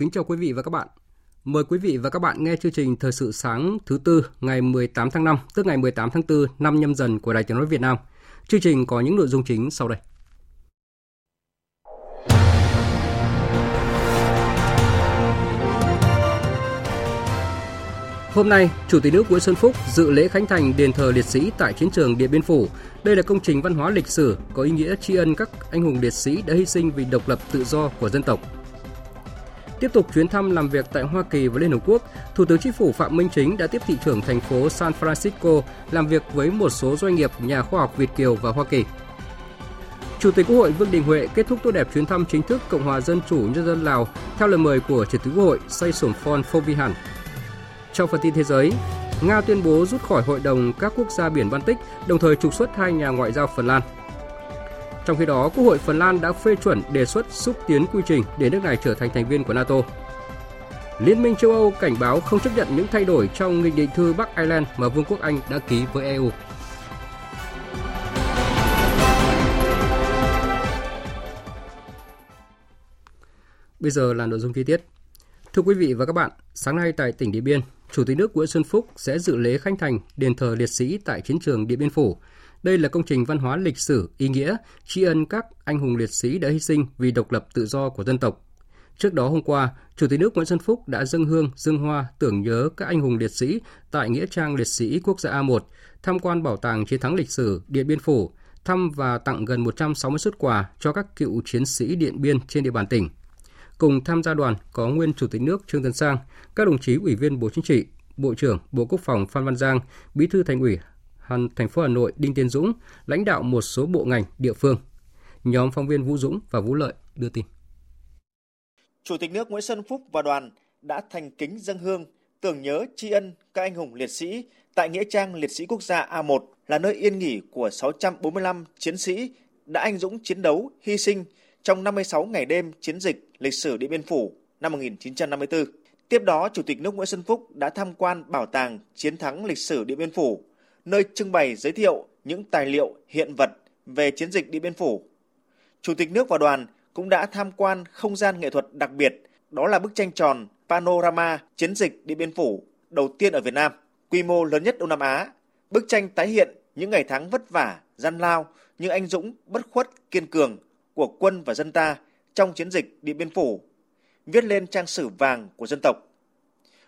Kính chào quý vị và các bạn. Mời quý vị và các bạn nghe chương trình Thời sự sáng thứ tư ngày 18 tháng 5, tức ngày 18 tháng 4 năm nhâm dần của Đài Tiếng nói Việt Nam. Chương trình có những nội dung chính sau đây. Hôm nay, Chủ tịch nước Nguyễn Xuân Phúc dự lễ khánh thành đền thờ liệt sĩ tại chiến trường Điện Biên Phủ. Đây là công trình văn hóa lịch sử có ý nghĩa tri ân các anh hùng liệt sĩ đã hy sinh vì độc lập tự do của dân tộc. Tiếp tục chuyến thăm làm việc tại Hoa Kỳ và Liên Hợp Quốc, Thủ tướng Chính phủ Phạm Minh Chính đã tiếp thị trưởng thành phố San Francisco làm việc với một số doanh nghiệp, nhà khoa học Việt Kiều và Hoa Kỳ. Chủ tịch Quốc hội Vương Đình Huệ kết thúc tốt đẹp chuyến thăm chính thức Cộng hòa Dân chủ Nhân dân Lào theo lời mời của Chủ tịch Quốc hội Say Sổm Phon Phovihan. Trong phần tin thế giới, Nga tuyên bố rút khỏi Hội đồng các quốc gia biển Baltic, đồng thời trục xuất hai nhà ngoại giao Phần Lan. Trong khi đó, Quốc hội Phần Lan đã phê chuẩn đề xuất xúc tiến quy trình để nước này trở thành thành viên của NATO. Liên minh châu Âu cảnh báo không chấp nhận những thay đổi trong nghị định thư Bắc Ireland mà Vương quốc Anh đã ký với EU. Bây giờ là nội dung chi tiết. Thưa quý vị và các bạn, sáng nay tại tỉnh Điện Biên, Chủ tịch nước Nguyễn Xuân Phúc sẽ dự lễ khánh thành đền thờ liệt sĩ tại chiến trường Điện Biên Phủ. Đây là công trình văn hóa lịch sử ý nghĩa, tri ân các anh hùng liệt sĩ đã hy sinh vì độc lập tự do của dân tộc. Trước đó hôm qua, Chủ tịch nước Nguyễn Xuân Phúc đã dâng hương, dâng hoa tưởng nhớ các anh hùng liệt sĩ tại Nghĩa trang liệt sĩ quốc gia A1, tham quan bảo tàng chiến thắng lịch sử Điện Biên Phủ, thăm và tặng gần 160 xuất quà cho các cựu chiến sĩ Điện Biên trên địa bàn tỉnh. Cùng tham gia đoàn có nguyên Chủ tịch nước Trương Tấn Sang, các đồng chí Ủy viên Bộ Chính trị, Bộ trưởng Bộ Quốc phòng Phan Văn Giang, Bí thư Thành ủy thành phố Hà Nội Đinh Tiến Dũng, lãnh đạo một số bộ ngành, địa phương. Nhóm phóng viên Vũ Dũng và Vũ Lợi đưa tin. Chủ tịch nước Nguyễn Xuân Phúc và đoàn đã thành kính dân hương tưởng nhớ tri ân các anh hùng liệt sĩ tại Nghĩa trang Liệt sĩ Quốc gia A1 là nơi yên nghỉ của 645 chiến sĩ đã anh dũng chiến đấu, hy sinh trong 56 ngày đêm chiến dịch lịch sử Điện Biên Phủ năm 1954. Tiếp đó, Chủ tịch nước Nguyễn Xuân Phúc đã tham quan Bảo tàng Chiến thắng lịch sử Điện Biên Phủ, nơi trưng bày giới thiệu những tài liệu hiện vật về chiến dịch Điện Biên Phủ. Chủ tịch nước và đoàn cũng đã tham quan không gian nghệ thuật đặc biệt, đó là bức tranh tròn Panorama chiến dịch Điện Biên Phủ đầu tiên ở Việt Nam, quy mô lớn nhất Đông Nam Á. Bức tranh tái hiện những ngày tháng vất vả, gian lao nhưng anh dũng, bất khuất, kiên cường của quân và dân ta trong chiến dịch Điện Biên Phủ, viết lên trang sử vàng của dân tộc.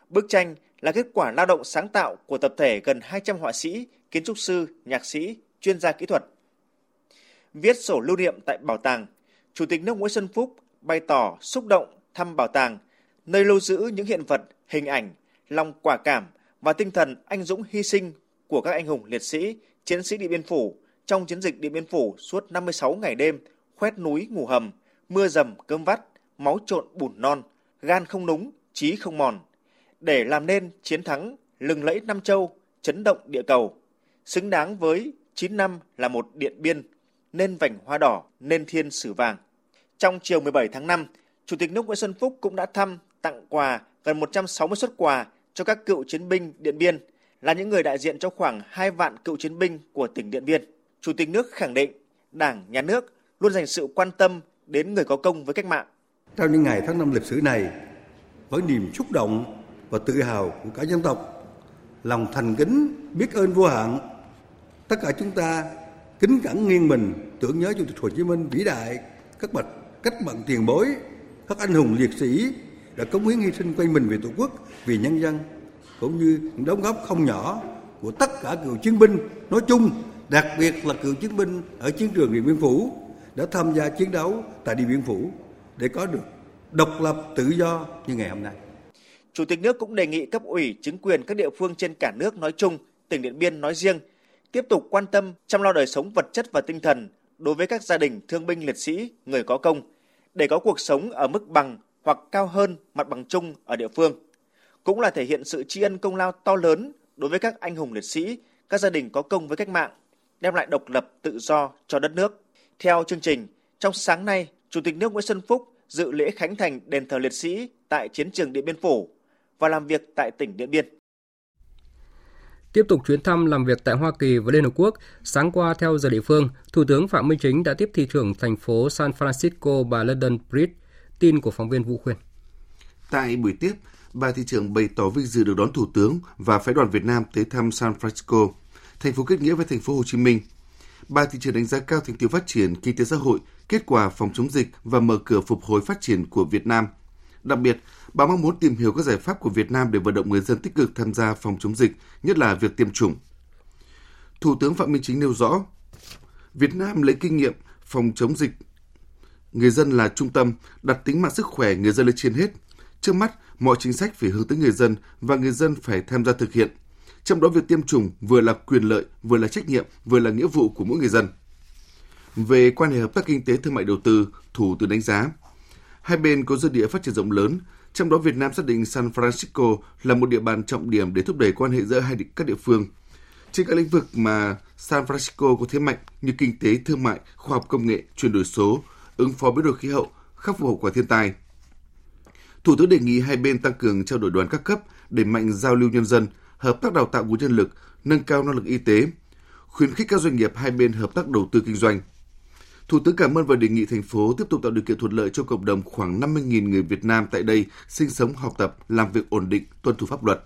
Bức tranh là kết quả lao động sáng tạo của tập thể gần 200 họa sĩ, kiến trúc sư, nhạc sĩ, chuyên gia kỹ thuật. Viết sổ lưu niệm tại bảo tàng, Chủ tịch nước Nguyễn Xuân Phúc bày tỏ xúc động thăm bảo tàng, nơi lưu giữ những hiện vật, hình ảnh, lòng quả cảm và tinh thần anh dũng hy sinh của các anh hùng liệt sĩ, chiến sĩ Điện Biên Phủ trong chiến dịch Điện Biên Phủ suốt 56 ngày đêm, khoét núi ngủ hầm, mưa dầm cơm vắt, máu trộn bùn non, gan không núng, trí không mòn, để làm nên chiến thắng lừng lẫy Nam Châu, chấn động địa cầu, xứng đáng với 9 năm là một điện biên, nên vành hoa đỏ, nên thiên sử vàng. Trong chiều 17 tháng 5, Chủ tịch nước Nguyễn Xuân Phúc cũng đã thăm, tặng quà gần 160 xuất quà cho các cựu chiến binh Điện Biên, là những người đại diện cho khoảng 2 vạn cựu chiến binh của tỉnh Điện Biên. Chủ tịch nước khẳng định Đảng, Nhà nước luôn dành sự quan tâm đến người có công với cách mạng. Trong những ngày tháng năm lịch sử này, với niềm xúc động và tự hào của cả dân tộc, lòng thành kính biết ơn vô hạn, tất cả chúng ta kính cẩn nghiêng mình tưởng nhớ Chủ tịch Hồ Chí Minh vĩ đại, các bậc cách mạng tiền bối, các anh hùng liệt sĩ đã cống hiến hy sinh quanh mình vì Tổ quốc, vì nhân dân, cũng như những đóng góp không nhỏ của tất cả cựu chiến binh nói chung, đặc biệt là cựu chiến binh ở chiến trường Điện Biên Phủ đã tham gia chiến đấu tại Điện Biên Phủ để có được độc lập tự do như ngày hôm nay. Chủ tịch nước cũng đề nghị cấp ủy chính quyền các địa phương trên cả nước nói chung, tỉnh Điện Biên nói riêng tiếp tục quan tâm chăm lo đời sống vật chất và tinh thần đối với các gia đình thương binh liệt sĩ, người có công để có cuộc sống ở mức bằng hoặc cao hơn mặt bằng chung ở địa phương. Cũng là thể hiện sự tri ân công lao to lớn đối với các anh hùng liệt sĩ, các gia đình có công với cách mạng, đem lại độc lập tự do cho đất nước. Theo chương trình, trong sáng nay, Chủ tịch nước Nguyễn Xuân Phúc dự lễ khánh thành đền thờ liệt sĩ tại chiến trường Điện Biên Phủ và làm việc tại tỉnh Điện Biên. Tiếp tục chuyến thăm làm việc tại Hoa Kỳ và Liên Hợp Quốc, sáng qua theo giờ địa phương, Thủ tướng Phạm Minh Chính đã tiếp thị trưởng thành phố San Francisco bà London Bridge. Tin của phóng viên Vũ Khuyên. Tại buổi tiếp, bà thị trưởng bày tỏ vinh dự được đón Thủ tướng và phái đoàn Việt Nam tới thăm San Francisco, thành phố kết nghĩa với thành phố Hồ Chí Minh. Bà thị trưởng đánh giá cao thành tiệu phát triển kinh tế xã hội, kết quả phòng chống dịch và mở cửa phục hồi phát triển của Việt Nam. Đặc biệt, bà mong muốn tìm hiểu các giải pháp của Việt Nam để vận động người dân tích cực tham gia phòng chống dịch, nhất là việc tiêm chủng. Thủ tướng Phạm Minh Chính nêu rõ, Việt Nam lấy kinh nghiệm phòng chống dịch người dân là trung tâm, đặt tính mạng sức khỏe người dân lên trên hết. Trước mắt, mọi chính sách phải hướng tới người dân và người dân phải tham gia thực hiện. Trong đó việc tiêm chủng vừa là quyền lợi, vừa là trách nhiệm, vừa là nghĩa vụ của mỗi người dân. Về quan hệ hợp tác kinh tế thương mại đầu tư, Thủ tướng đánh giá, hai bên có dư địa phát triển rộng lớn, trong đó Việt Nam xác định San Francisco là một địa bàn trọng điểm để thúc đẩy quan hệ giữa hai các địa phương. Trên các lĩnh vực mà San Francisco có thế mạnh như kinh tế, thương mại, khoa học công nghệ, chuyển đổi số, ứng phó biến đổi khí hậu, khắc phục hậu quả thiên tai. Thủ tướng đề nghị hai bên tăng cường trao đổi đoàn các cấp, đẩy mạnh giao lưu nhân dân, hợp tác đào tạo nguồn nhân lực, nâng cao năng lực y tế, khuyến khích các doanh nghiệp hai bên hợp tác đầu tư kinh doanh. Thủ tướng cảm ơn và đề nghị thành phố tiếp tục tạo điều kiện thuận lợi cho cộng đồng khoảng 50.000 người Việt Nam tại đây sinh sống, học tập, làm việc ổn định, tuân thủ pháp luật.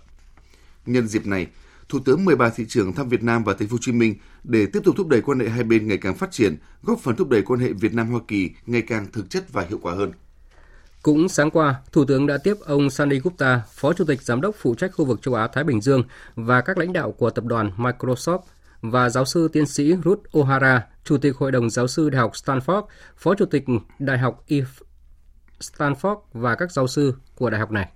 Nhân dịp này, Thủ tướng mời bà thị trưởng thăm Việt Nam và Thành phố Hồ Chí Minh để tiếp tục thúc đẩy quan hệ hai bên ngày càng phát triển, góp phần thúc đẩy quan hệ Việt Nam Hoa Kỳ ngày càng thực chất và hiệu quả hơn. Cũng sáng qua, Thủ tướng đã tiếp ông Sandy Gupta, Phó Chủ tịch Giám đốc phụ trách khu vực châu Á-Thái Bình Dương và các lãnh đạo của tập đoàn Microsoft và giáo sư tiến sĩ Ruth O'Hara, Chủ tịch Hội đồng Giáo sư Đại học Stanford, Phó Chủ tịch Đại học If Stanford và các giáo sư của đại học này.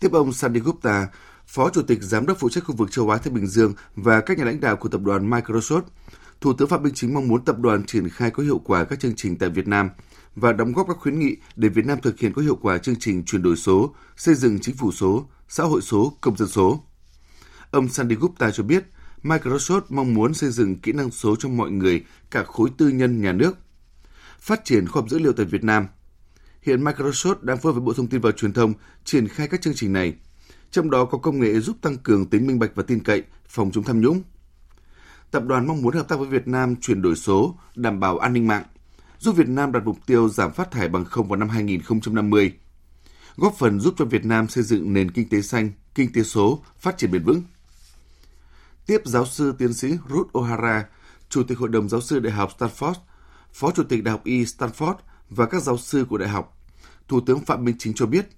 Tiếp ông Sandy Gupta, Phó Chủ tịch Giám đốc phụ trách khu vực châu Á Thái Bình Dương và các nhà lãnh đạo của tập đoàn Microsoft, Thủ tướng Phạm Minh Chính mong muốn tập đoàn triển khai có hiệu quả các chương trình tại Việt Nam và đóng góp các khuyến nghị để Việt Nam thực hiện có hiệu quả chương trình chuyển đổi số, xây dựng chính phủ số, xã hội số, công dân số. Ông Sandy Gupta cho biết, Microsoft mong muốn xây dựng kỹ năng số cho mọi người, cả khối tư nhân nhà nước. Phát triển khoa học dữ liệu tại Việt Nam. Hiện Microsoft đang phối với Bộ Thông tin và Truyền thông triển khai các chương trình này – trong đó có công nghệ giúp tăng cường tính minh bạch và tin cậy, phòng chống tham nhũng. Tập đoàn mong muốn hợp tác với Việt Nam chuyển đổi số, đảm bảo an ninh mạng, giúp Việt Nam đạt mục tiêu giảm phát thải bằng không vào năm 2050, góp phần giúp cho Việt Nam xây dựng nền kinh tế xanh, kinh tế số, phát triển bền vững. Tiếp giáo sư tiến sĩ Ruth O'Hara, Chủ tịch Hội đồng Giáo sư Đại học Stanford, Phó Chủ tịch Đại học Y Stanford và các giáo sư của đại học, Thủ tướng Phạm Minh Chính cho biết,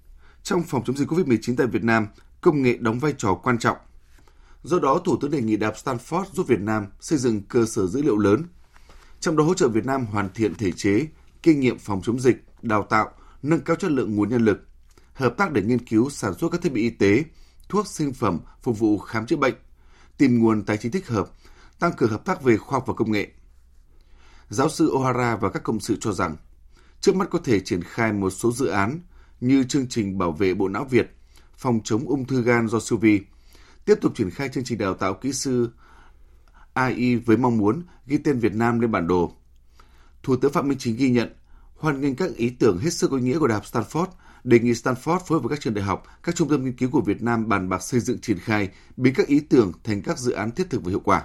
trong phòng chống dịch COVID-19 tại Việt Nam, công nghệ đóng vai trò quan trọng. Do đó, Thủ tướng đề nghị Đại học Stanford giúp Việt Nam xây dựng cơ sở dữ liệu lớn, trong đó hỗ trợ Việt Nam hoàn thiện thể chế, kinh nghiệm phòng chống dịch, đào tạo, nâng cao chất lượng nguồn nhân lực, hợp tác để nghiên cứu sản xuất các thiết bị y tế, thuốc sinh phẩm phục vụ khám chữa bệnh, tìm nguồn tài chính thích hợp, tăng cường hợp tác về khoa học và công nghệ. Giáo sư O'Hara và các cộng sự cho rằng, trước mắt có thể triển khai một số dự án như chương trình bảo vệ bộ não Việt, phòng chống ung thư gan do siêu vi, tiếp tục triển khai chương trình đào tạo kỹ sư AI với mong muốn ghi tên Việt Nam lên bản đồ. Thủ tướng Phạm Minh Chính ghi nhận, hoan nghênh các ý tưởng hết sức có nghĩa của Đại học Stanford, đề nghị Stanford phối hợp với các trường đại học, các trung tâm nghiên cứu của Việt Nam bàn bạc xây dựng triển khai, biến các ý tưởng thành các dự án thiết thực và hiệu quả.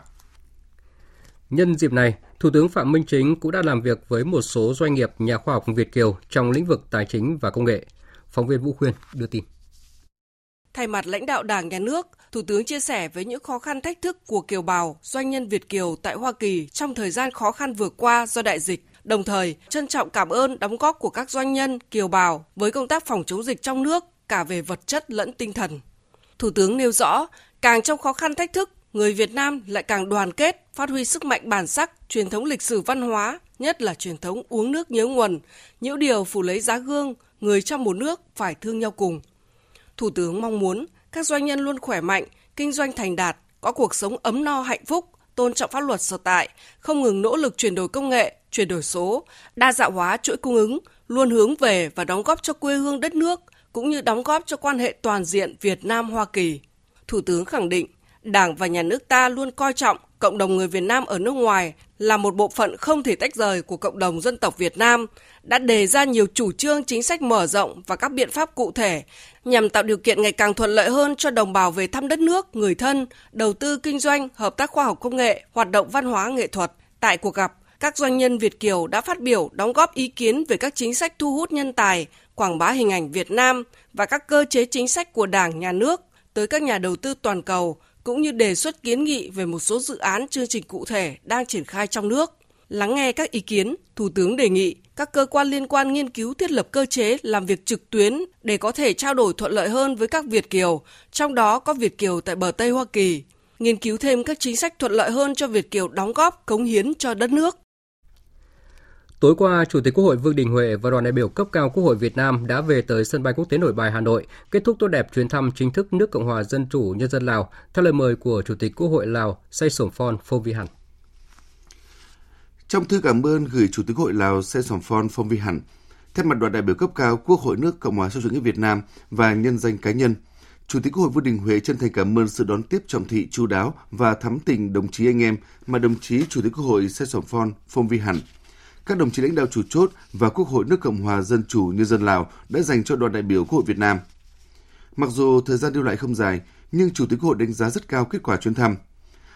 Nhân dịp này, Thủ tướng Phạm Minh Chính cũng đã làm việc với một số doanh nghiệp nhà khoa học Việt Kiều trong lĩnh vực tài chính và công nghệ. Phóng viên Vũ Khuyên đưa tin. Thay mặt lãnh đạo Đảng, Nhà nước, Thủ tướng chia sẻ với những khó khăn thách thức của kiều bào, doanh nhân Việt Kiều tại Hoa Kỳ trong thời gian khó khăn vừa qua do đại dịch, đồng thời trân trọng cảm ơn đóng góp của các doanh nhân kiều bào với công tác phòng chống dịch trong nước cả về vật chất lẫn tinh thần. Thủ tướng nêu rõ, càng trong khó khăn thách thức, người Việt Nam lại càng đoàn kết, phát huy sức mạnh bản sắc, truyền thống lịch sử văn hóa, nhất là truyền thống uống nước nhớ nguồn, những điều phủ lấy giá gương, người trong một nước phải thương nhau cùng. Thủ tướng mong muốn các doanh nhân luôn khỏe mạnh, kinh doanh thành đạt, có cuộc sống ấm no hạnh phúc, tôn trọng pháp luật sở tại, không ngừng nỗ lực chuyển đổi công nghệ, chuyển đổi số, đa dạng hóa chuỗi cung ứng, luôn hướng về và đóng góp cho quê hương đất nước, cũng như đóng góp cho quan hệ toàn diện Việt Nam-Hoa Kỳ. Thủ tướng khẳng định, Đảng và Nhà nước ta luôn coi trọng cộng đồng người Việt Nam ở nước ngoài là một bộ phận không thể tách rời của cộng đồng dân tộc Việt Nam, đã đề ra nhiều chủ trương chính sách mở rộng và các biện pháp cụ thể nhằm tạo điều kiện ngày càng thuận lợi hơn cho đồng bào về thăm đất nước, người thân, đầu tư kinh doanh, hợp tác khoa học công nghệ, hoạt động văn hóa nghệ thuật. Tại cuộc gặp, các doanh nhân Việt Kiều đã phát biểu đóng góp ý kiến về các chính sách thu hút nhân tài, quảng bá hình ảnh Việt Nam và các cơ chế chính sách của Đảng, Nhà nước tới các nhà đầu tư toàn cầu, cũng như đề xuất kiến nghị về một số dự án chương trình cụ thể đang triển khai trong nước. Lắng nghe các ý kiến, Thủ tướng đề nghị các cơ quan liên quan nghiên cứu thiết lập cơ chế làm việc trực tuyến để có thể trao đổi thuận lợi hơn với các Việt Kiều, trong đó có Việt Kiều tại bờ Tây Hoa Kỳ, nghiên cứu thêm các chính sách thuận lợi hơn cho Việt Kiều đóng góp, cống hiến cho đất nước. Tối qua, Chủ tịch Quốc hội Vương Đình Huệ và đoàn đại biểu cấp cao Quốc hội Việt Nam đã về tới sân bay quốc tế Nội Bài Hà Nội, kết thúc tốt đẹp chuyến thăm chính thức nước Cộng hòa Dân chủ Nhân dân Lào theo lời mời của Chủ tịch Quốc hội Lào Say Sổm Phon Phô Vi Hẳn. Trong thư cảm ơn gửi Chủ tịch Quốc hội Lào Say Sổm Phon Phô Vi Hẳn, thay mặt đoàn đại biểu cấp cao Quốc hội nước Cộng hòa xã chủ nghĩa Việt Nam và nhân danh cá nhân, Chủ tịch Quốc hội Vương Đình Huệ chân thành cảm ơn sự đón tiếp trọng thị chu đáo và thắm tình đồng chí anh em mà đồng chí Chủ tịch Quốc hội Say Sổm Phon Phô Vi Hẳn các đồng chí lãnh đạo chủ chốt và Quốc hội nước Cộng hòa Dân chủ Nhân dân Lào đã dành cho đoàn đại biểu Quốc hội Việt Nam. Mặc dù thời gian lưu lại không dài, nhưng Chủ tịch Quốc hội đánh giá rất cao kết quả chuyến thăm.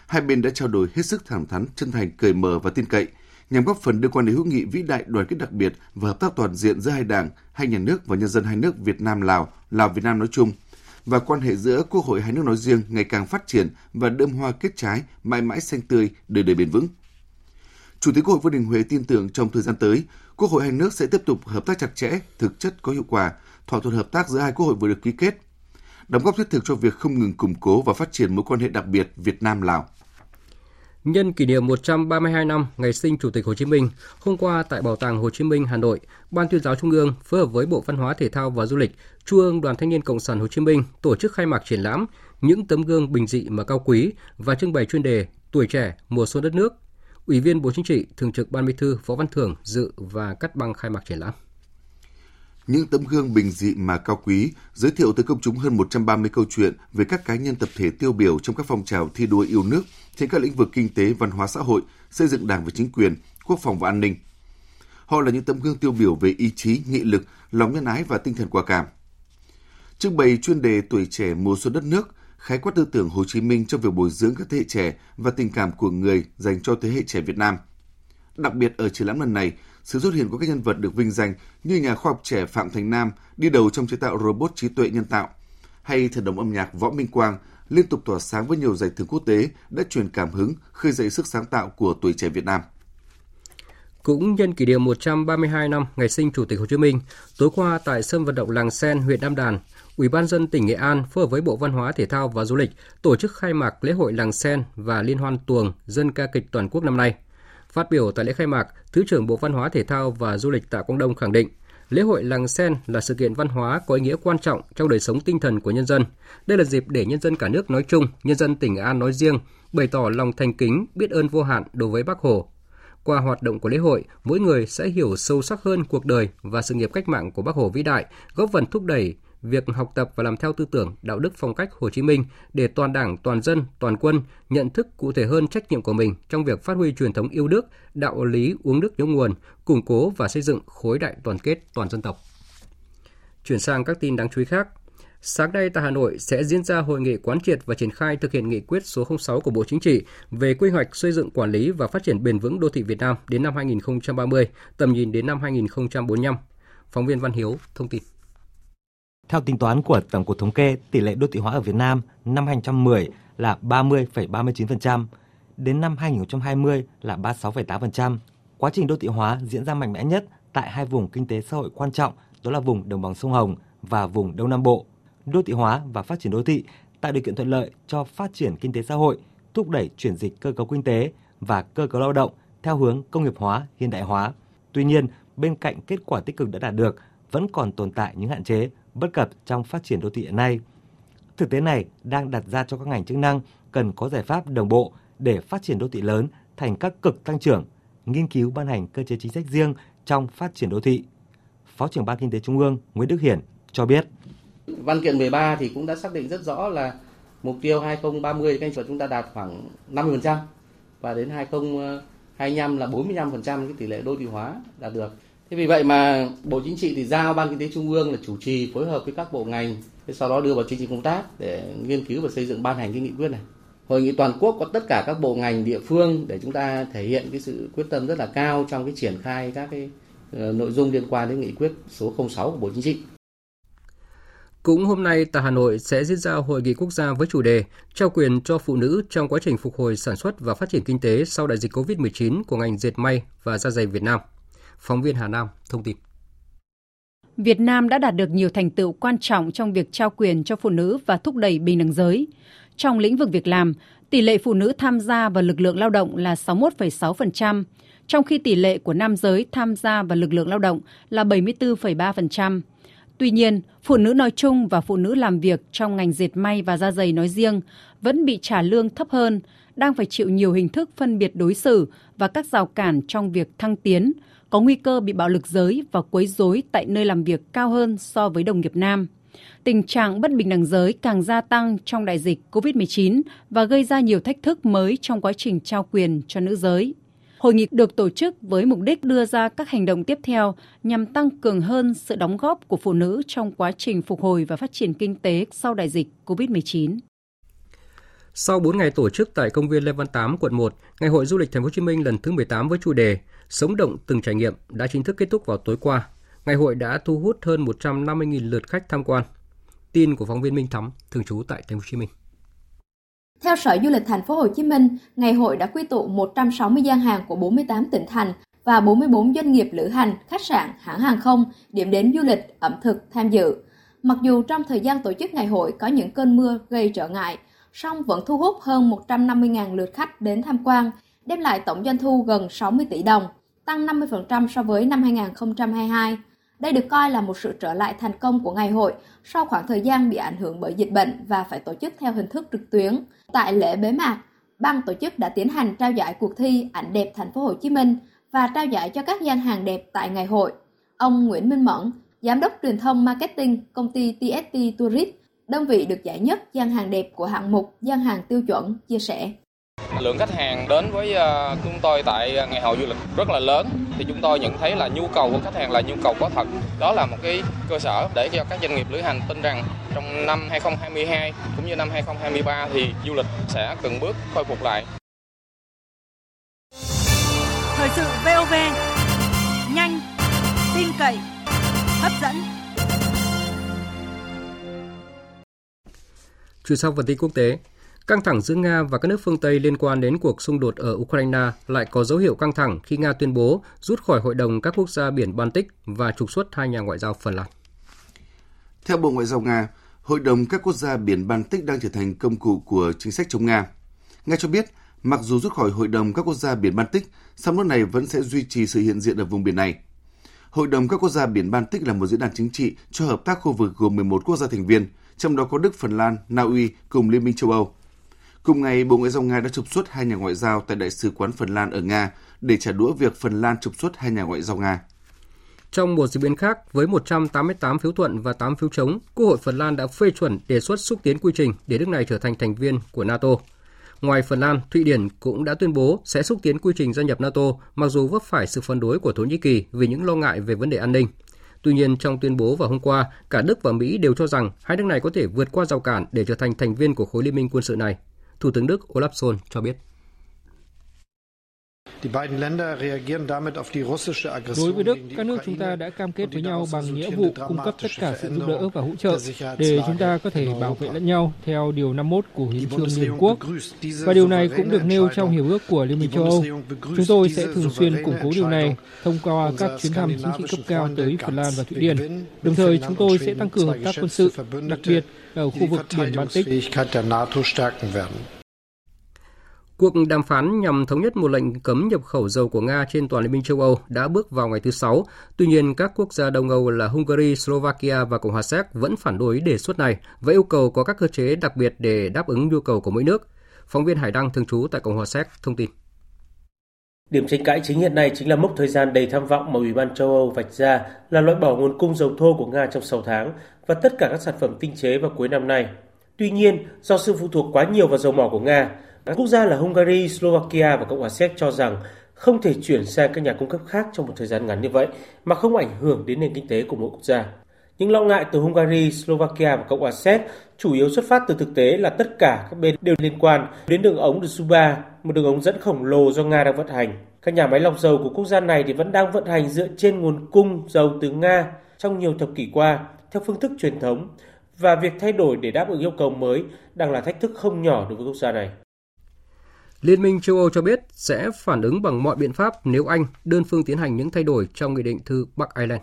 Hai bên đã trao đổi hết sức thẳng thắn, chân thành, cởi mở và tin cậy, nhằm góp phần đưa quan hệ hữu nghị vĩ đại đoàn kết đặc biệt và hợp tác toàn diện giữa hai đảng, hai nhà nước và nhân dân hai nước Việt Nam Lào, Lào Việt Nam nói chung và quan hệ giữa quốc hội hai nước nói riêng ngày càng phát triển và đơm hoa kết trái, mãi mãi xanh tươi, đời đời bền vững. Chủ tịch Quốc hội Vương Đình Huệ tin tưởng trong thời gian tới, Quốc hội hai nước sẽ tiếp tục hợp tác chặt chẽ, thực chất có hiệu quả, thỏa thuận hợp tác giữa hai quốc hội vừa được ký kết, đóng góp thiết thực cho việc không ngừng củng cố và phát triển mối quan hệ đặc biệt Việt Nam Lào. Nhân kỷ niệm 132 năm ngày sinh Chủ tịch Hồ Chí Minh, hôm qua tại Bảo tàng Hồ Chí Minh, Hà Nội, Ban tuyên giáo Trung ương phối hợp với Bộ Văn hóa Thể thao và Du lịch, Trung ương Đoàn Thanh niên Cộng sản Hồ Chí Minh tổ chức khai mạc triển lãm những tấm gương bình dị mà cao quý và trưng bày chuyên đề Tuổi trẻ mùa xuân đất nước Ủy viên Bộ Chính trị, Thường trực Ban Bí thư Võ Văn Thưởng dự và cắt băng khai mạc triển lãm. Những tấm gương bình dị mà cao quý giới thiệu tới công chúng hơn 130 câu chuyện về các cá nhân tập thể tiêu biểu trong các phong trào thi đua yêu nước trên các lĩnh vực kinh tế, văn hóa xã hội, xây dựng đảng và chính quyền, quốc phòng và an ninh. Họ là những tấm gương tiêu biểu về ý chí, nghị lực, lòng nhân ái và tinh thần quả cảm. Trưng bày chuyên đề tuổi trẻ mùa xuân đất nước khái quát tư tưởng Hồ Chí Minh trong việc bồi dưỡng các thế hệ trẻ và tình cảm của người dành cho thế hệ trẻ Việt Nam. Đặc biệt ở triển lãm lần này, sự xuất hiện của các nhân vật được vinh danh như nhà khoa học trẻ Phạm Thành Nam đi đầu trong chế tạo robot trí tuệ nhân tạo, hay thần đồng âm nhạc Võ Minh Quang liên tục tỏa sáng với nhiều giải thưởng quốc tế đã truyền cảm hứng, khơi dậy sức sáng tạo của tuổi trẻ Việt Nam. Cũng nhân kỷ niệm 132 năm ngày sinh Chủ tịch Hồ Chí Minh, tối qua tại sân vận động Làng Sen, huyện Nam Đàn, Ủy ban dân tỉnh Nghệ An phối hợp với Bộ Văn hóa Thể thao và Du lịch tổ chức khai mạc lễ hội Làng Sen và Liên hoan tuồng dân ca kịch toàn quốc năm nay. Phát biểu tại lễ khai mạc, Thứ trưởng Bộ Văn hóa Thể thao và Du lịch Tạ Quang Đông khẳng định, lễ hội Làng Sen là sự kiện văn hóa có ý nghĩa quan trọng trong đời sống tinh thần của nhân dân. Đây là dịp để nhân dân cả nước nói chung, nhân dân tỉnh Nghệ An nói riêng bày tỏ lòng thành kính, biết ơn vô hạn đối với Bác Hồ. Qua hoạt động của lễ hội, mỗi người sẽ hiểu sâu sắc hơn cuộc đời và sự nghiệp cách mạng của Bác Hồ vĩ đại, góp phần thúc đẩy việc học tập và làm theo tư tưởng, đạo đức phong cách Hồ Chí Minh để toàn Đảng, toàn dân, toàn quân nhận thức cụ thể hơn trách nhiệm của mình trong việc phát huy truyền thống yêu nước, đạo lý uống nước nhớ nguồn, củng cố và xây dựng khối đại đoàn kết toàn dân tộc. Chuyển sang các tin đáng chú ý khác. Sáng nay tại Hà Nội sẽ diễn ra hội nghị quán triệt và triển khai thực hiện nghị quyết số 06 của Bộ Chính trị về quy hoạch xây dựng quản lý và phát triển bền vững đô thị Việt Nam đến năm 2030, tầm nhìn đến năm 2045. Phóng viên Văn Hiếu thông tin. Theo tính toán của Tổng cục Thống kê, tỷ lệ đô thị hóa ở Việt Nam năm 2010 là 30,39%, đến năm 2020 là 36,8%. Quá trình đô thị hóa diễn ra mạnh mẽ nhất tại hai vùng kinh tế xã hội quan trọng, đó là vùng đồng bằng sông Hồng và vùng Đông Nam Bộ. Đô thị hóa và phát triển đô thị tạo điều kiện thuận lợi cho phát triển kinh tế xã hội, thúc đẩy chuyển dịch cơ cấu kinh tế và cơ cấu lao động, theo hướng công nghiệp hóa, hiện đại hóa. Tuy nhiên, bên cạnh kết quả tích cực đã đạt được, vẫn còn tồn tại những hạn chế, bất cập trong phát triển đô thị hiện nay. Thực tế này đang đặt ra cho các ngành chức năng cần có giải pháp đồng bộ để phát triển đô thị lớn thành các cực tăng trưởng, nghiên cứu ban hành cơ chế chính sách riêng trong phát triển đô thị. Phó trưởng Ban Kinh tế Trung ương Nguyễn Đức Hiển cho biết. Văn kiện 13 thì cũng đã xác định rất rõ là mục tiêu 2030 các anh chúng ta đạt khoảng 50% và đến 2025 là 45% cái tỷ lệ đô thị hóa đạt được. Thế vì vậy mà Bộ Chính trị thì giao Ban Kinh tế Trung ương là chủ trì phối hợp với các bộ ngành, sau đó đưa vào chương trình công tác để nghiên cứu và xây dựng ban hành cái nghị quyết này. Hội nghị toàn quốc có tất cả các bộ ngành địa phương để chúng ta thể hiện cái sự quyết tâm rất là cao trong cái triển khai các cái ờ, nội dung liên quan đến nghị quyết số 06 của Bộ Chính trị. Cũng hôm nay tại Hà Nội sẽ diễn ra hội nghị quốc gia với chủ đề trao quyền cho phụ nữ trong quá trình phục hồi sản xuất và phát triển kinh tế sau đại dịch COVID-19 của ngành dệt may và da dày Việt Nam. Phóng viên Hà Nam thông tin. Việt Nam đã đạt được nhiều thành tựu quan trọng trong việc trao quyền cho phụ nữ và thúc đẩy bình đẳng giới. Trong lĩnh vực việc làm, tỷ lệ phụ nữ tham gia vào lực lượng lao động là 61,6%, trong khi tỷ lệ của nam giới tham gia vào lực lượng lao động là 74,3%. Tuy nhiên, phụ nữ nói chung và phụ nữ làm việc trong ngành dệt may và da dày nói riêng vẫn bị trả lương thấp hơn, đang phải chịu nhiều hình thức phân biệt đối xử và các rào cản trong việc thăng tiến, có nguy cơ bị bạo lực giới và quấy rối tại nơi làm việc cao hơn so với đồng nghiệp nam. Tình trạng bất bình đẳng giới càng gia tăng trong đại dịch COVID-19 và gây ra nhiều thách thức mới trong quá trình trao quyền cho nữ giới. Hội nghị được tổ chức với mục đích đưa ra các hành động tiếp theo nhằm tăng cường hơn sự đóng góp của phụ nữ trong quá trình phục hồi và phát triển kinh tế sau đại dịch COVID-19. Sau 4 ngày tổ chức tại công viên Lê Văn Tám, quận 1, Ngày hội du lịch Thành phố Hồ Chí Minh lần thứ 18 với chủ đề Sống động từng trải nghiệm đã chính thức kết thúc vào tối qua. Ngày hội đã thu hút hơn 150.000 lượt khách tham quan. Tin của phóng viên Minh Thắm, thường trú tại Thành phố Hồ Chí Minh. Theo Sở Du lịch Thành phố Hồ Chí Minh, ngày hội đã quy tụ 160 gian hàng của 48 tỉnh thành và 44 doanh nghiệp lữ hành, khách sạn, hãng hàng không, điểm đến du lịch, ẩm thực tham dự. Mặc dù trong thời gian tổ chức ngày hội có những cơn mưa gây trở ngại, song vẫn thu hút hơn 150.000 lượt khách đến tham quan, đem lại tổng doanh thu gần 60 tỷ đồng, tăng 50% so với năm 2022. Đây được coi là một sự trở lại thành công của ngày hội sau khoảng thời gian bị ảnh hưởng bởi dịch bệnh và phải tổ chức theo hình thức trực tuyến. Tại lễ bế mạc, ban tổ chức đã tiến hành trao giải cuộc thi ảnh đẹp thành phố Hồ Chí Minh và trao giải cho các gian hàng đẹp tại ngày hội. Ông Nguyễn Minh Mẫn, giám đốc truyền thông marketing công ty TST Tourist, đơn vị được giải nhất gian hàng đẹp của hạng mục gian hàng tiêu chuẩn chia sẻ. Lượng khách hàng đến với uh, chúng tôi tại ngày hội du lịch rất là lớn thì chúng tôi nhận thấy là nhu cầu của khách hàng là nhu cầu có thật. Đó là một cái cơ sở để cho các doanh nghiệp lữ hành tin rằng trong năm 2022 cũng như năm 2023 thì du lịch sẽ từng bước khôi phục lại. Thời sự VOV nhanh, tin cậy, hấp dẫn. Chuyển sang phần tin quốc tế, Căng thẳng giữa Nga và các nước phương Tây liên quan đến cuộc xung đột ở Ukraine lại có dấu hiệu căng thẳng khi Nga tuyên bố rút khỏi Hội đồng các quốc gia biển Baltic và trục xuất hai nhà ngoại giao Phần Lan. Theo Bộ Ngoại giao Nga, Hội đồng các quốc gia biển Baltic đang trở thành công cụ của chính sách chống Nga. Nga cho biết, mặc dù rút khỏi Hội đồng các quốc gia biển Baltic, song nước này vẫn sẽ duy trì sự hiện diện ở vùng biển này. Hội đồng các quốc gia biển Baltic là một diễn đàn chính trị cho hợp tác khu vực gồm 11 quốc gia thành viên, trong đó có Đức, Phần Lan, Na Uy cùng Liên minh châu Âu. Cùng ngày, Bộ Ngoại giao Nga đã trục xuất hai nhà ngoại giao tại Đại sứ quán Phần Lan ở Nga để trả đũa việc Phần Lan trục xuất hai nhà ngoại giao Nga. Trong một diễn biến khác, với 188 phiếu thuận và 8 phiếu chống, Quốc hội Phần Lan đã phê chuẩn đề xuất xúc tiến quy trình để nước này trở thành thành viên của NATO. Ngoài Phần Lan, Thụy Điển cũng đã tuyên bố sẽ xúc tiến quy trình gia nhập NATO, mặc dù vấp phải sự phản đối của Thổ Nhĩ Kỳ vì những lo ngại về vấn đề an ninh. Tuy nhiên, trong tuyên bố vào hôm qua, cả Đức và Mỹ đều cho rằng hai nước này có thể vượt qua rào cản để trở thành thành viên của khối liên minh quân sự này. Thủ tướng Đức Olaf Scholz cho biết. Đối với Đức, các nước chúng ta đã cam kết với nhau bằng nghĩa vụ cung cấp tất cả sự giúp đỡ và hỗ trợ để chúng ta có thể bảo vệ lẫn nhau theo Điều 51 của Hiến trương Liên Quốc. Và điều này cũng được nêu trong Hiệp ước của Liên minh châu Âu. Chúng tôi sẽ thường xuyên củng cố điều này thông qua các chuyến thăm chính trị cấp cao tới Phần Lan và Thụy Điển. Đồng thời, chúng tôi sẽ tăng cường hợp tác quân sự, đặc biệt ở khu vực biển Baltic. Cuộc đàm phán nhằm thống nhất một lệnh cấm nhập khẩu dầu của Nga trên toàn Liên minh châu Âu đã bước vào ngày thứ Sáu. Tuy nhiên, các quốc gia Đông Âu là Hungary, Slovakia và Cộng hòa Séc vẫn phản đối đề xuất này và yêu cầu có các cơ chế đặc biệt để đáp ứng nhu cầu của mỗi nước. Phóng viên Hải Đăng thường trú tại Cộng hòa Séc thông tin. Điểm tranh cãi chính hiện nay chính là mốc thời gian đầy tham vọng mà Ủy ban châu Âu vạch ra là loại bỏ nguồn cung dầu thô của Nga trong 6 tháng và tất cả các sản phẩm tinh chế vào cuối năm nay. Tuy nhiên, do sự phụ thuộc quá nhiều vào dầu mỏ của Nga, các quốc gia là Hungary, Slovakia và Cộng hòa Séc cho rằng không thể chuyển sang các nhà cung cấp khác trong một thời gian ngắn như vậy mà không ảnh hưởng đến nền kinh tế của mỗi quốc gia. Những lo ngại từ Hungary, Slovakia và Cộng hòa Séc chủ yếu xuất phát từ thực tế là tất cả các bên đều liên quan đến đường ống de một đường ống dẫn khổng lồ do Nga đang vận hành. Các nhà máy lọc dầu của quốc gia này thì vẫn đang vận hành dựa trên nguồn cung dầu từ Nga trong nhiều thập kỷ qua theo phương thức truyền thống và việc thay đổi để đáp ứng yêu cầu mới đang là thách thức không nhỏ đối với quốc gia này. Liên minh châu Âu cho biết sẽ phản ứng bằng mọi biện pháp nếu Anh đơn phương tiến hành những thay đổi trong nghị định thư Bắc Ireland.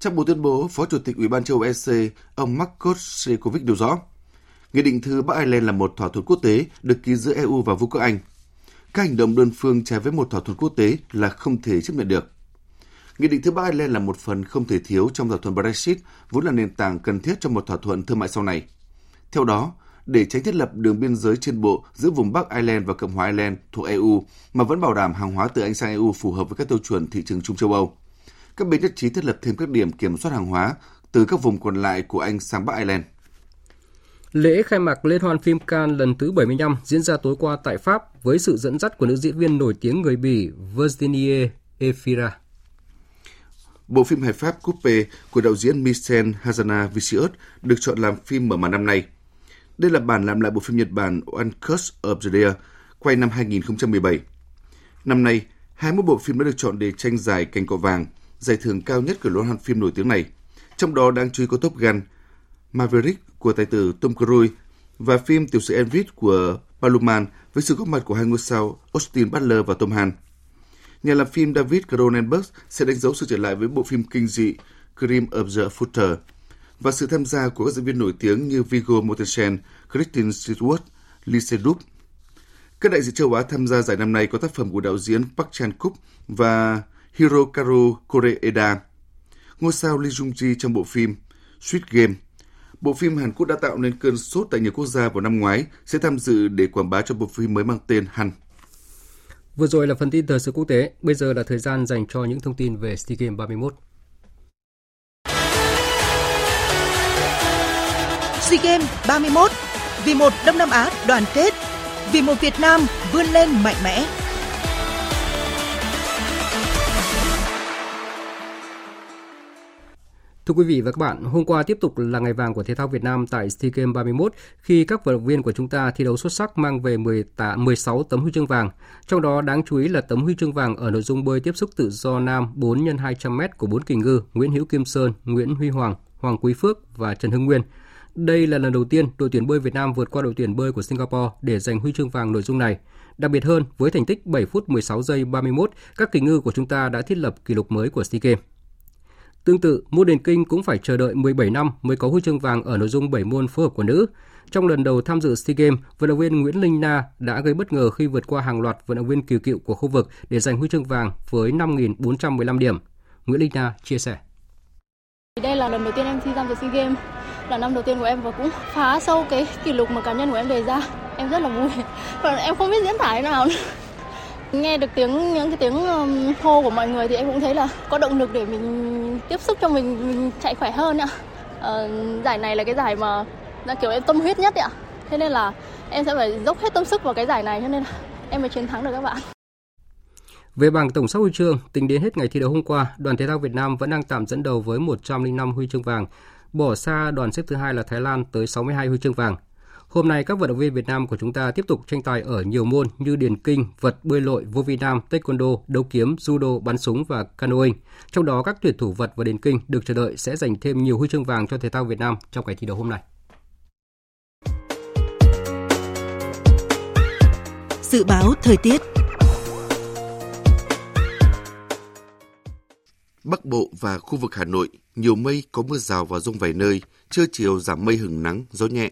Trong một tuyên bố, Phó Chủ tịch Ủy ban châu Âu EC, ông Marcos Sefcovic nêu rõ, Nghị định thư Bắc Ireland là một thỏa thuận quốc tế được ký giữa EU và Vương quốc Anh. Các hành động đơn phương trái với một thỏa thuận quốc tế là không thể chấp nhận được. Nghị định thư Bắc Ireland là một phần không thể thiếu trong thỏa thuận Brexit, vốn là nền tảng cần thiết cho một thỏa thuận thương mại sau này. Theo đó, để tránh thiết lập đường biên giới trên bộ giữa vùng Bắc Ireland và Cộng hòa Ireland thuộc EU mà vẫn bảo đảm hàng hóa từ Anh sang EU phù hợp với các tiêu chuẩn thị trường chung châu Âu. Các bên nhất trí thiết lập thêm các điểm kiểm soát hàng hóa từ các vùng còn lại của Anh sang Bắc Ireland. Lễ khai mạc Liên hoan phim Cannes lần thứ 75 diễn ra tối qua tại Pháp với sự dẫn dắt của nữ diễn viên nổi tiếng người Bỉ Virginie Efira. Bộ phim hài Pháp Coupe của đạo diễn Michel Hazanavicius được chọn làm phim mở màn năm nay. Đây là bản làm lại bộ phim Nhật Bản One Curse of the Deer, quay năm 2017. Năm nay, 21 bộ phim đã được chọn để tranh giải cành cọ vàng, giải thưởng cao nhất của liên hoan phim nổi tiếng này. Trong đó đáng chú ý có Top Gun, Maverick của tài tử Tom Cruise và phim Tiểu sử Elvis của Paluman với sự góp mặt của hai ngôi sao Austin Butler và Tom Hanks. Nhà làm phim David Cronenberg sẽ đánh dấu sự trở lại với bộ phim kinh dị Cream of the Future và sự tham gia của các diễn viên nổi tiếng như Viggo Mortensen, Kristen Stewart, Lee Sejong. Các đại diện châu Á tham gia giải năm nay có tác phẩm của đạo diễn Park Chan-wook và Hirokazu Koreeda. Ngôi sao Lee Jung-ji trong bộ phim Sweet Game. Bộ phim Hàn Quốc đã tạo nên cơn sốt tại nhiều quốc gia vào năm ngoái sẽ tham dự để quảng bá cho bộ phim mới mang tên Hàn. Vừa rồi là phần tin thời sự quốc tế, bây giờ là thời gian dành cho những thông tin về SEA Games 31. SEA Games 31 vì một Đông Nam Á đoàn kết, vì một Việt Nam vươn lên mạnh mẽ. Thưa quý vị và các bạn, hôm qua tiếp tục là ngày vàng của thể thao Việt Nam tại SEA Games 31 khi các vận động viên của chúng ta thi đấu xuất sắc mang về 10 tạ 16 tấm huy chương vàng. Trong đó đáng chú ý là tấm huy chương vàng ở nội dung bơi tiếp xúc tự do nam 4 x 200m của bốn kỳ ngư Nguyễn Hữu Kim Sơn, Nguyễn Huy Hoàng, Hoàng Quý Phước và Trần Hưng Nguyên. Đây là lần đầu tiên đội tuyển bơi Việt Nam vượt qua đội tuyển bơi của Singapore để giành huy chương vàng nội dung này. Đặc biệt hơn, với thành tích 7 phút 16 giây 31, các kỳ ngư của chúng ta đã thiết lập kỷ lục mới của SEA Games. Tương tự, môn điền kinh cũng phải chờ đợi 17 năm mới có huy chương vàng ở nội dung 7 môn phối hợp của nữ. Trong lần đầu tham dự SEA Games, vận động viên Nguyễn Linh Na đã gây bất ngờ khi vượt qua hàng loạt vận động viên kỳ cựu của khu vực để giành huy chương vàng với 5.415 điểm. Nguyễn Linh Na chia sẻ. Đây là lần đầu tiên em thi tham dự SEA Games, là năm đầu tiên của em và cũng phá sâu cái kỷ lục mà cá nhân của em đề ra. Em rất là vui và em không biết diễn tả thế nào. Nghe được tiếng những cái tiếng hô của mọi người thì em cũng thấy là có động lực để mình tiếp sức cho mình, mình chạy khỏe hơn ạ. Ờ, giải này là cái giải mà là kiểu em tâm huyết nhất ạ. Thế nên là em sẽ phải dốc hết tâm sức vào cái giải này cho nên là em mới chiến thắng được các bạn. Về bảng tổng sắp huy chương, tính đến hết ngày thi đấu hôm qua, đoàn thể thao Việt Nam vẫn đang tạm dẫn đầu với 105 huy chương vàng, bỏ xa đoàn xếp thứ hai là Thái Lan tới 62 huy chương vàng. Hôm nay, các vận động viên Việt Nam của chúng ta tiếp tục tranh tài ở nhiều môn như điền kinh, vật bơi lội, vô vi nam, taekwondo, đấu kiếm, judo, bắn súng và canoeing. Trong đó, các tuyển thủ vật và điền kinh được chờ đợi sẽ giành thêm nhiều huy chương vàng cho thể thao Việt Nam trong ngày thi đấu hôm nay. Dự báo thời tiết Bắc Bộ và khu vực Hà Nội, nhiều mây có mưa rào và rông vài nơi, trưa chiều giảm mây hừng nắng, gió nhẹ.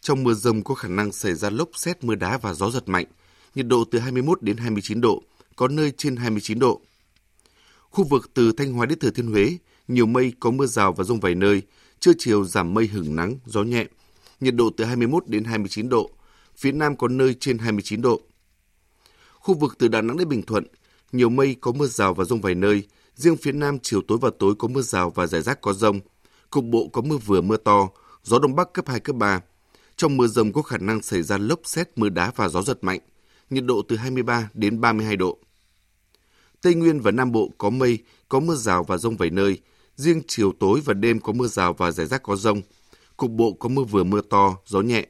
Trong mưa rông có khả năng xảy ra lốc xét mưa đá và gió giật mạnh, nhiệt độ từ 21 đến 29 độ, có nơi trên 29 độ. Khu vực từ Thanh Hóa đến Thừa Thiên Huế, nhiều mây có mưa rào và rông vài nơi, trưa chiều giảm mây hứng nắng, gió nhẹ, nhiệt độ từ 21 đến 29 độ, phía Nam có nơi trên 29 độ. Khu vực từ Đà Nẵng đến Bình Thuận, nhiều mây có mưa rào và rông vài nơi, riêng phía Nam chiều tối và tối có mưa rào và rải rác có rông, cục bộ có mưa vừa mưa to, gió Đông Bắc cấp 2, cấp 3. Trong mưa rông có khả năng xảy ra lốc xét, mưa đá và gió giật mạnh, nhiệt độ từ 23 đến 32 độ. Tây Nguyên và Nam Bộ có mây, có mưa rào và rông vài nơi, riêng chiều tối và đêm có mưa rào và rải rác có rông, cục bộ có mưa vừa mưa to, gió nhẹ.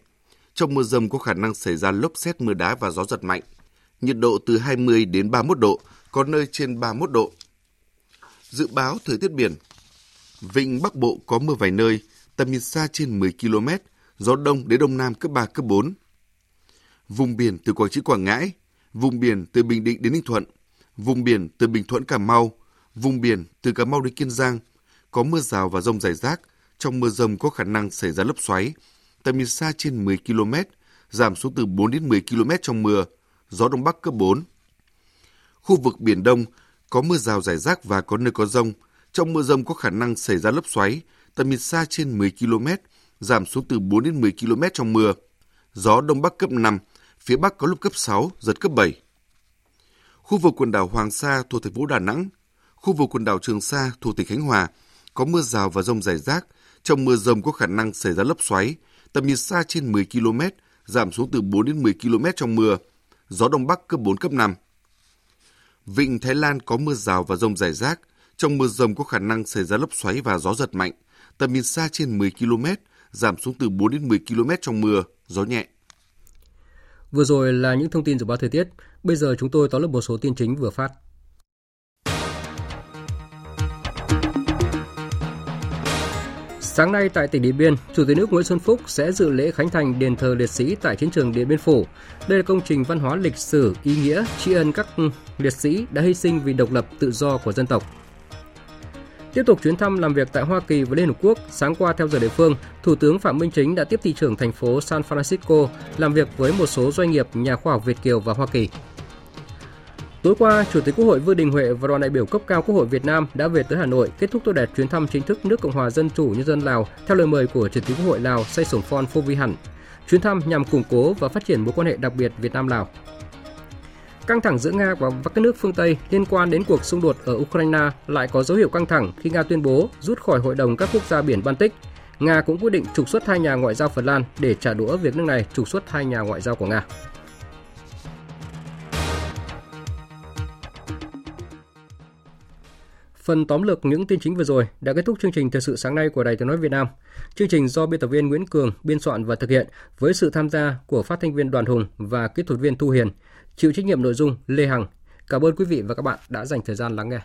Trong mưa rông có khả năng xảy ra lốc xét mưa đá và gió giật mạnh. Nhiệt độ từ 20 đến 31 độ, có nơi trên 31 độ. Dự báo thời tiết biển. Vịnh Bắc Bộ có mưa vài nơi, tầm nhìn xa trên 10 km, gió đông đến đông nam cấp 3, cấp 4. Vùng biển từ Quảng Trị Quảng Ngãi, vùng biển từ Bình Định đến Ninh Thuận, vùng biển từ Bình Thuận Cà Mau, vùng biển từ Cà Mau đến Kiên Giang, có mưa rào và rông rải rác, trong mưa rông có khả năng xảy ra lốc xoáy, tầm nhìn xa trên 10 km, giảm xuống từ 4 đến 10 km trong mưa, gió đông bắc cấp 4. Khu vực Biển Đông có mưa rào rải rác và có nơi có rông, trong mưa rông có khả năng xảy ra lốc xoáy, tầm nhìn xa trên 10 km, giảm xuống từ 4 đến 10 km trong mưa. Gió đông bắc cấp 5, phía bắc có lúc cấp 6, giật cấp 7. Khu vực quần đảo Hoàng Sa thuộc thành phố Đà Nẵng, khu vực quần đảo Trường Sa thuộc tỉnh Khánh Hòa có mưa rào và rông rải rác, trong mưa rông có khả năng xảy ra lốc xoáy, tầm nhìn xa trên 10 km, giảm xuống từ 4 đến 10 km trong mưa. Gió đông bắc cấp 4 cấp 5. Vịnh Thái Lan có mưa rào và rông rải rác, trong mưa rông có khả năng xảy ra lốc xoáy và gió giật mạnh, tầm nhìn xa trên 10 km, giảm xuống từ 4 đến 10 km trong mưa, gió nhẹ. Vừa rồi là những thông tin dự báo thời tiết, bây giờ chúng tôi tóm lược một số tin chính vừa phát. Sáng nay tại tỉnh Điện Biên, Chủ tịch nước Nguyễn Xuân Phúc sẽ dự lễ khánh thành đền thờ liệt sĩ tại chiến trường Điện Biên Phủ. Đây là công trình văn hóa lịch sử ý nghĩa tri ân các liệt sĩ đã hy sinh vì độc lập tự do của dân tộc. Tiếp tục chuyến thăm làm việc tại Hoa Kỳ và Liên Hợp Quốc, sáng qua theo giờ địa phương, Thủ tướng Phạm Minh Chính đã tiếp thị trưởng thành phố San Francisco làm việc với một số doanh nghiệp, nhà khoa học Việt Kiều và Hoa Kỳ. Tối qua, Chủ tịch Quốc hội Vương Đình Huệ và đoàn đại biểu cấp cao Quốc hội Việt Nam đã về tới Hà Nội kết thúc tốt đẹp chuyến thăm chính thức nước Cộng hòa Dân chủ Nhân dân Lào theo lời mời của Chủ tịch Quốc hội Lào Say Sổn Phon Phô Vi Hẳn. Chuyến thăm nhằm củng cố và phát triển mối quan hệ đặc biệt Việt Nam-Lào. Căng thẳng giữa Nga và các nước phương Tây liên quan đến cuộc xung đột ở Ukraine lại có dấu hiệu căng thẳng khi Nga tuyên bố rút khỏi Hội đồng các quốc gia biển Baltic. Nga cũng quyết định trục xuất hai nhà ngoại giao Phần Lan để trả đũa việc nước này trục xuất hai nhà ngoại giao của Nga. Phần tóm lược những tin chính vừa rồi đã kết thúc chương trình thời sự sáng nay của Đài Tiếng nói Việt Nam. Chương trình do biên tập viên Nguyễn Cường biên soạn và thực hiện với sự tham gia của phát thanh viên Đoàn Hùng và kỹ thuật viên Thu Hiền, chịu trách nhiệm nội dung Lê Hằng. Cảm ơn quý vị và các bạn đã dành thời gian lắng nghe.